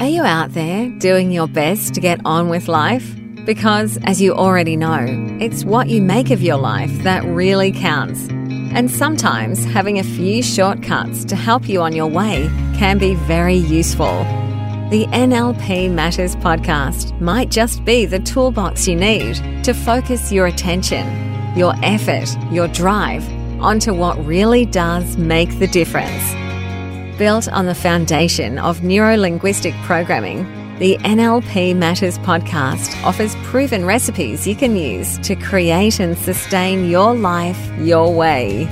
Are you out there doing your best to get on with life? Because, as you already know, it's what you make of your life that really counts. And sometimes having a few shortcuts to help you on your way can be very useful. The NLP Matters podcast might just be the toolbox you need to focus your attention, your effort, your drive onto what really does make the difference. Built on the foundation of neuro linguistic programming, the NLP Matters podcast offers proven recipes you can use to create and sustain your life your way.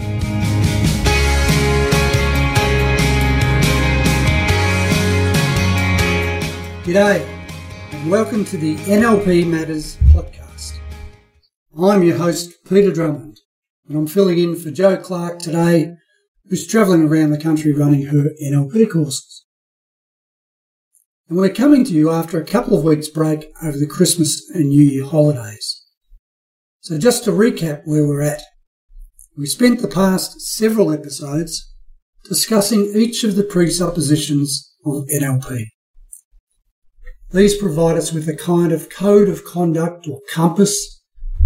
G'day, and welcome to the NLP Matters podcast. I'm your host, Peter Drummond, and I'm filling in for Joe Clark today who's travelling around the country running her NLP courses. And we're coming to you after a couple of weeks break over the Christmas and New Year holidays. So just to recap where we're at, we spent the past several episodes discussing each of the presuppositions of NLP. These provide us with a kind of code of conduct or compass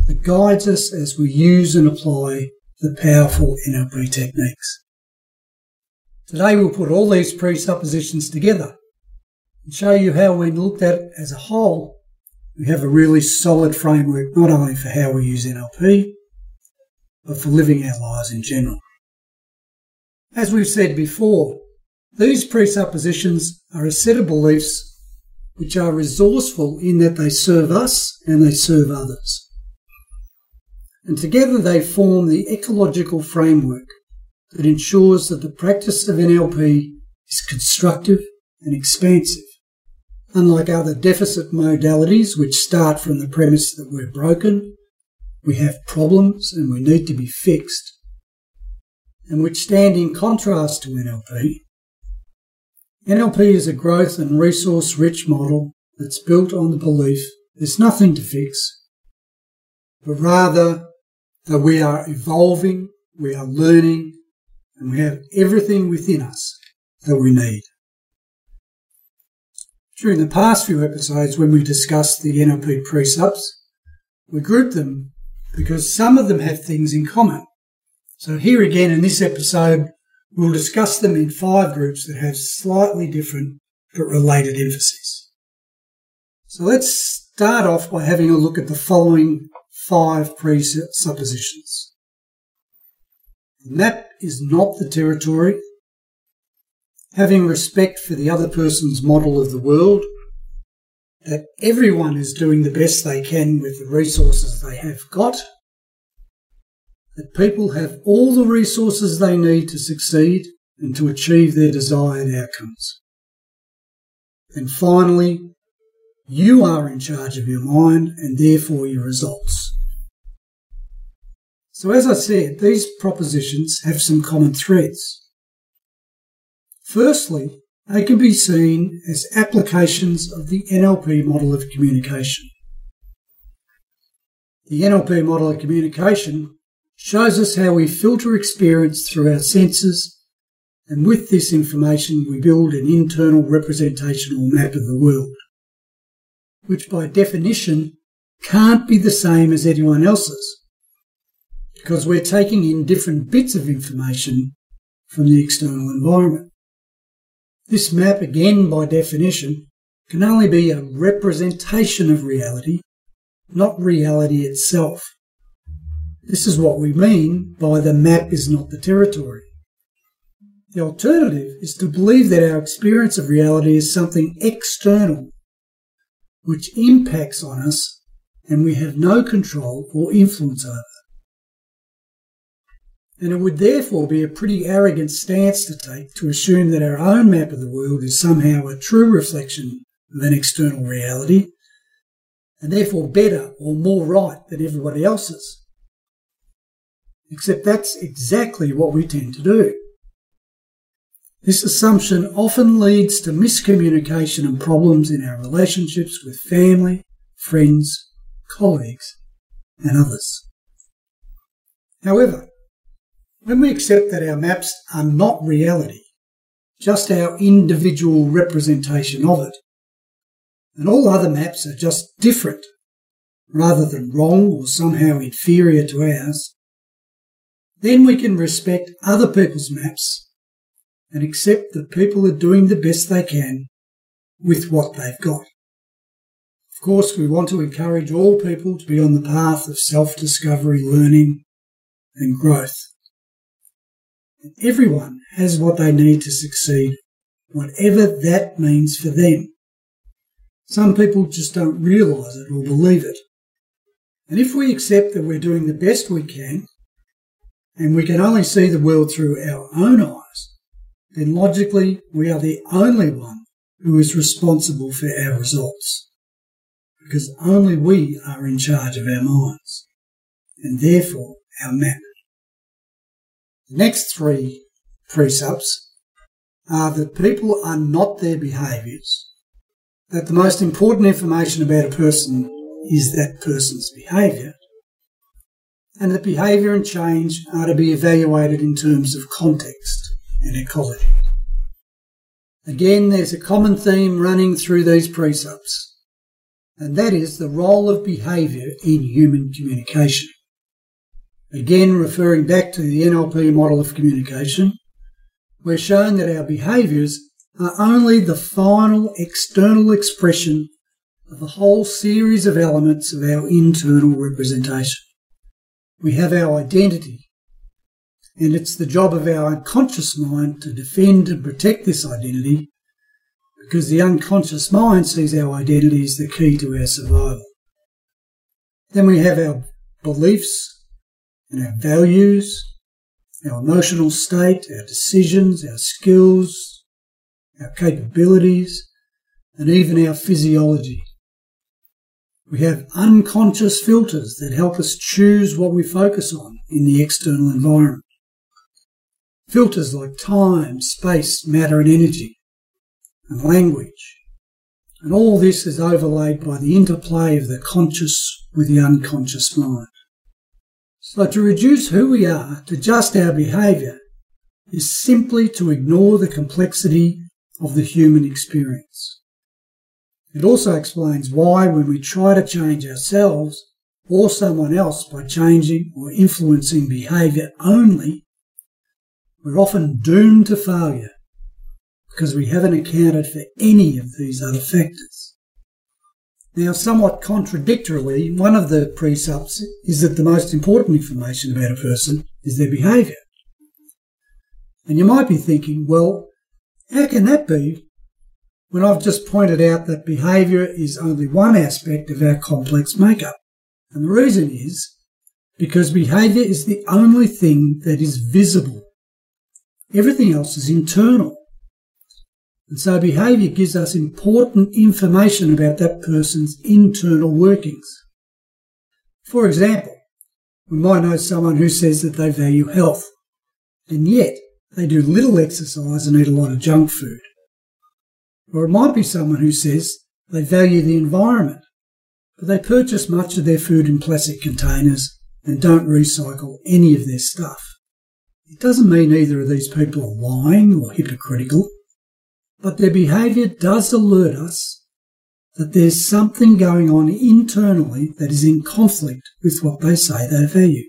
that guides us as we use and apply the powerful NLP techniques. Today we'll put all these presuppositions together and show you how when looked at as a whole, we have a really solid framework not only for how we use NLP, but for living our lives in general. As we've said before, these presuppositions are a set of beliefs which are resourceful in that they serve us and they serve others. And together they form the ecological framework that ensures that the practice of NLP is constructive and expansive. Unlike other deficit modalities which start from the premise that we're broken, we have problems and we need to be fixed, and which stand in contrast to NLP, NLP is a growth and resource rich model that's built on the belief there's nothing to fix, but rather that we are evolving, we are learning, and we have everything within us that we need. During the past few episodes, when we discussed the NLP precepts, we grouped them because some of them have things in common. So here again in this episode, we'll discuss them in five groups that have slightly different but related emphases. So let's start off by having a look at the following five presuppositions. And that is not the territory. Having respect for the other person's model of the world, that everyone is doing the best they can with the resources they have got, that people have all the resources they need to succeed and to achieve their desired outcomes. And finally, you are in charge of your mind and therefore your results. So, as I said, these propositions have some common threads. Firstly, they can be seen as applications of the NLP model of communication. The NLP model of communication shows us how we filter experience through our senses, and with this information, we build an internal representational map of the world, which by definition can't be the same as anyone else's because we're taking in different bits of information from the external environment. This map, again by definition, can only be a representation of reality, not reality itself. This is what we mean by the map is not the territory. The alternative is to believe that our experience of reality is something external, which impacts on us and we have no control or influence over and it would therefore be a pretty arrogant stance to take to assume that our own map of the world is somehow a true reflection of an external reality, and therefore better or more right than everybody else's. Except that's exactly what we tend to do. This assumption often leads to miscommunication and problems in our relationships with family, friends, colleagues, and others. However, when we accept that our maps are not reality, just our individual representation of it, and all other maps are just different rather than wrong or somehow inferior to ours, then we can respect other people's maps and accept that people are doing the best they can with what they've got. Of course, we want to encourage all people to be on the path of self-discovery, learning and growth. Everyone has what they need to succeed, whatever that means for them. Some people just don't realise it or believe it. And if we accept that we're doing the best we can, and we can only see the world through our own eyes, then logically we are the only one who is responsible for our results. Because only we are in charge of our minds, and therefore our map. The next three precepts are that people are not their behaviours, that the most important information about a person is that person's behaviour, and that behaviour and change are to be evaluated in terms of context and ecology. Again, there's a common theme running through these precepts, and that is the role of behaviour in human communication. Again, referring back to the NLP model of communication, we're shown that our behaviours are only the final external expression of a whole series of elements of our internal representation. We have our identity, and it's the job of our unconscious mind to defend and protect this identity because the unconscious mind sees our identity as the key to our survival. Then we have our beliefs and our values, our emotional state, our decisions, our skills, our capabilities, and even our physiology. We have unconscious filters that help us choose what we focus on in the external environment. Filters like time, space, matter, and energy, and language. And all this is overlaid by the interplay of the conscious with the unconscious mind. So to reduce who we are to just our behaviour is simply to ignore the complexity of the human experience. It also explains why when we try to change ourselves or someone else by changing or influencing behaviour only, we're often doomed to failure because we haven't accounted for any of these other factors. Now, somewhat contradictorily, one of the precepts is that the most important information about a person is their behaviour. And you might be thinking, well, how can that be when I've just pointed out that behaviour is only one aspect of our complex makeup? And the reason is because behaviour is the only thing that is visible. Everything else is internal. And so behaviour gives us important information about that person's internal workings. For example, we might know someone who says that they value health, and yet they do little exercise and eat a lot of junk food. Or it might be someone who says they value the environment, but they purchase much of their food in plastic containers and don't recycle any of their stuff. It doesn't mean either of these people are lying or hypocritical but their behaviour does alert us that there's something going on internally that is in conflict with what they say they value.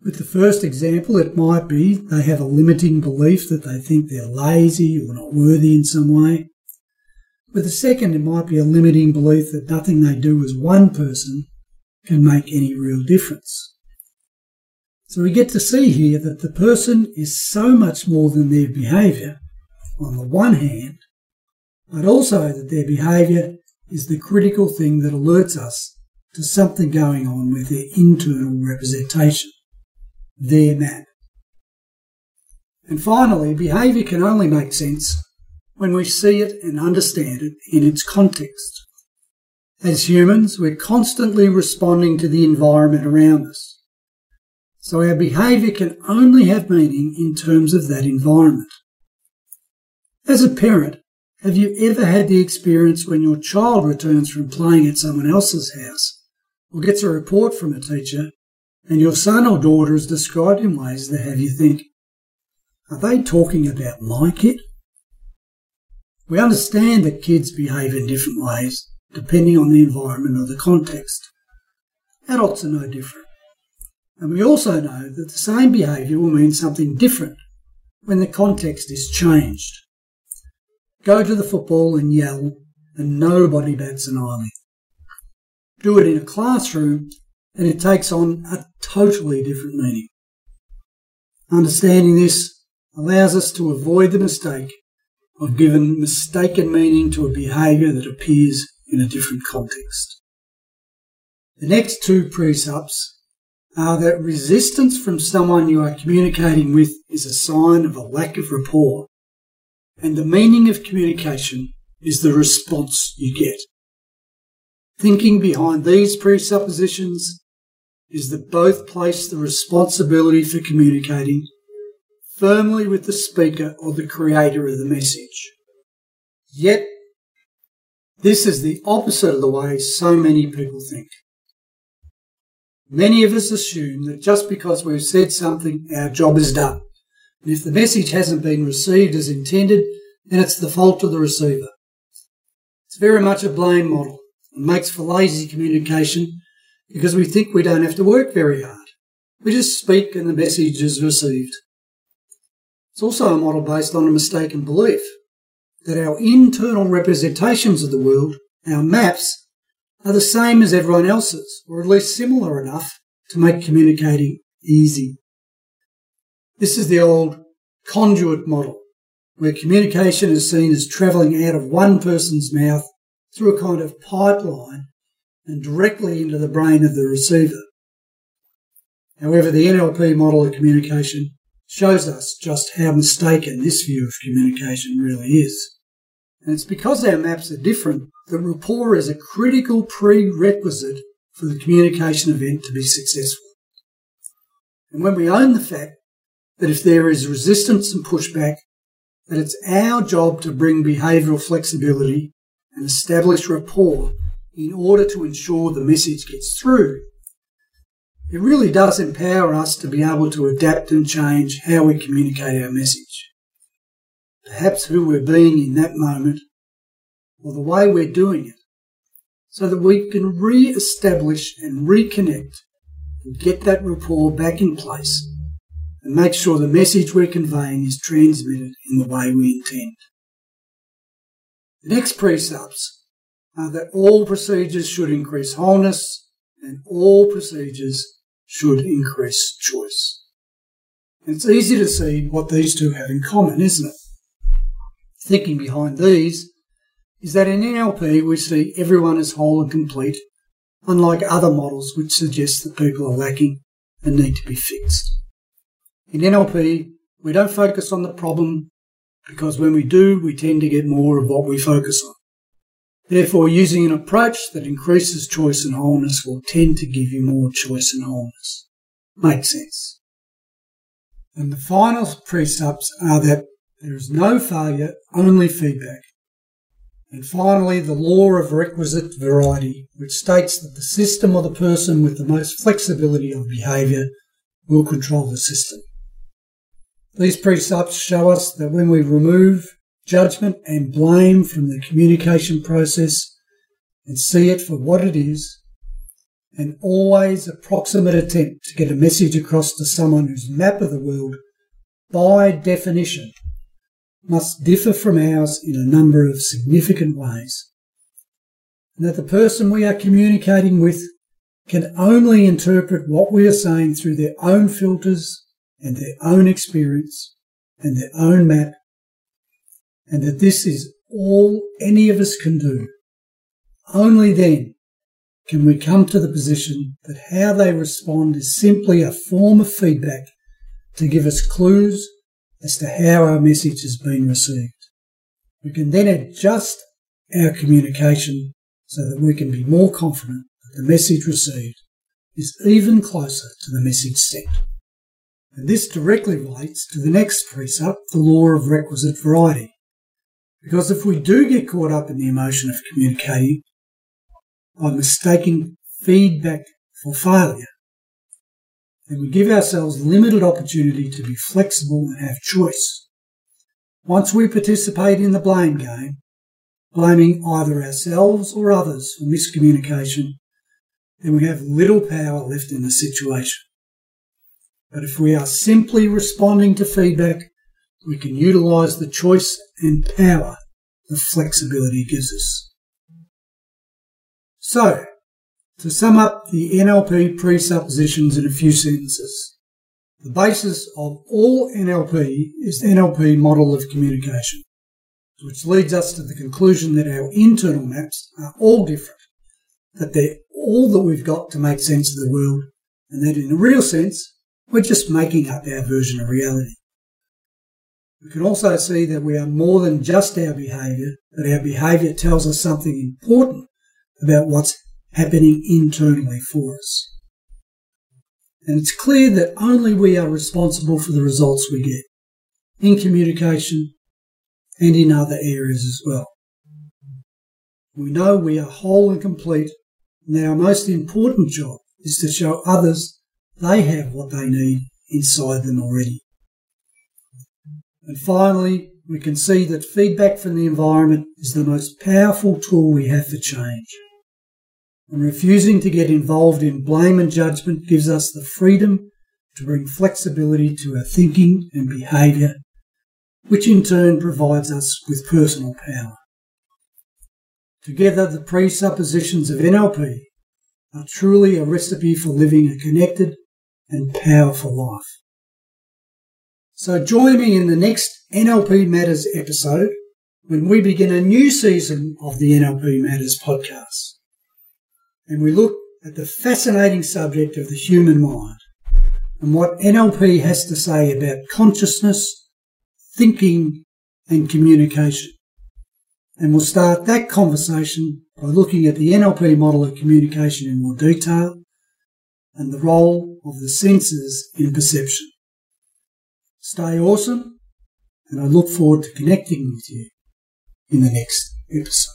With the first example, it might be they have a limiting belief that they think they're lazy or not worthy in some way. With the second, it might be a limiting belief that nothing they do as one person can make any real difference. So we get to see here that the person is so much more than their behaviour on the one hand, but also that their behaviour is the critical thing that alerts us to something going on with their internal representation, their map. And finally, behaviour can only make sense when we see it and understand it in its context. As humans, we're constantly responding to the environment around us. So our behaviour can only have meaning in terms of that environment. As a parent, have you ever had the experience when your child returns from playing at someone else's house or gets a report from a teacher and your son or daughter is described in ways that have you think, are they talking about my kid? We understand that kids behave in different ways depending on the environment or the context. Adults are no different. And we also know that the same behaviour will mean something different when the context is changed. Go to the football and yell, and nobody bats an eyelid. Do it in a classroom, and it takes on a totally different meaning. Understanding this allows us to avoid the mistake of giving mistaken meaning to a behaviour that appears in a different context. The next two precepts are that resistance from someone you are communicating with is a sign of a lack of rapport, and the meaning of communication is the response you get. Thinking behind these presuppositions is that both place the responsibility for communicating firmly with the speaker or the creator of the message. Yet, this is the opposite of the way so many people think. Many of us assume that just because we've said something, our job is done. And if the message hasn't been received as intended, then it's the fault of the receiver. It's very much a blame model and makes for lazy communication because we think we don't have to work very hard. We just speak and the message is received. It's also a model based on a mistaken belief that our internal representations of the world, our maps, are the same as everyone else's, or at least similar enough to make communicating easy. This is the old conduit model, where communication is seen as travelling out of one person's mouth through a kind of pipeline and directly into the brain of the receiver. However, the NLP model of communication shows us just how mistaken this view of communication really is. And it's because our maps are different that rapport is a critical prerequisite for the communication event to be successful. And when we own the fact that if there is resistance and pushback, that it's our job to bring behavioural flexibility and establish rapport in order to ensure the message gets through, it really does empower us to be able to adapt and change how we communicate our message. Perhaps who we're being in that moment or the way we're doing it so that we can re-establish and reconnect and get that rapport back in place and make sure the message we're conveying is transmitted in the way we intend. The next precepts are that all procedures should increase wholeness and all procedures should increase choice. And it's easy to see what these two have in common, isn't it? Thinking behind these is that in NLP we see everyone as whole and complete, unlike other models which suggest that people are lacking and need to be fixed. In NLP, we don't focus on the problem because when we do, we tend to get more of what we focus on. Therefore, using an approach that increases choice and wholeness will tend to give you more choice and wholeness. Makes sense. And the final precepts are that there is no failure, only feedback. And finally, the law of requisite variety, which states that the system or the person with the most flexibility of behaviour will control the system. These precepts show us that when we remove judgment and blame from the communication process and see it for what it is, an always approximate attempt to get a message across to someone whose map of the world, by definition, must differ from ours in a number of significant ways. And that the person we are communicating with can only interpret what we are saying through their own filters and their own experience and their own map and that this is all any of us can do. Only then can we come to the position that how they respond is simply a form of feedback to give us clues as to how our message has been received. We can then adjust our communication so that we can be more confident that the message received is even closer to the message sent. And this directly relates to the next precept, the law of requisite variety. Because if we do get caught up in the emotion of communicating by mistaking feedback for failure, then we give ourselves limited opportunity to be flexible and have choice. once we participate in the blame game, blaming either ourselves or others for miscommunication, then we have little power left in the situation. But if we are simply responding to feedback, we can utilise the choice and power the flexibility gives us. So, to sum up the NLP presuppositions in a few sentences, the basis of all NLP is the NLP model of communication, which leads us to the conclusion that our internal maps are all different, that they're all that we've got to make sense of the world, and that in a real sense, we're just making up our version of reality. We can also see that we are more than just our behaviour, that our behaviour tells us something important about what's happening internally for us. And it's clear that only we are responsible for the results we get in communication and in other areas as well. We know we are whole and complete, and our most important job is to show others they have what they need inside them already. And finally, we can see that feedback from the environment is the most powerful tool we have for change. And refusing to get involved in blame and judgment gives us the freedom to bring flexibility to our thinking and behaviour, which in turn provides us with personal power. Together, the presuppositions of NLP are truly a recipe for living a connected and powerful life. So join me in the next NLP Matters episode when we begin a new season of the NLP Matters podcast. And we look at the fascinating subject of the human mind and what NLP has to say about consciousness, thinking, and communication. And we'll start that conversation by looking at the NLP model of communication in more detail and the role of the senses in perception. Stay awesome, and I look forward to connecting with you in the next episode.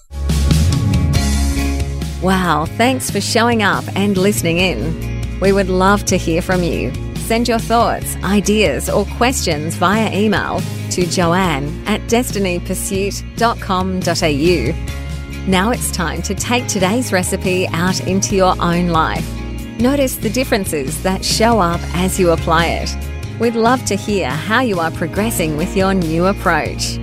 Wow, thanks for showing up and listening in. We would love to hear from you. Send your thoughts, ideas, or questions via email to joanne at destinypursuit.com.au. Now it's time to take today's recipe out into your own life. Notice the differences that show up as you apply it. We'd love to hear how you are progressing with your new approach.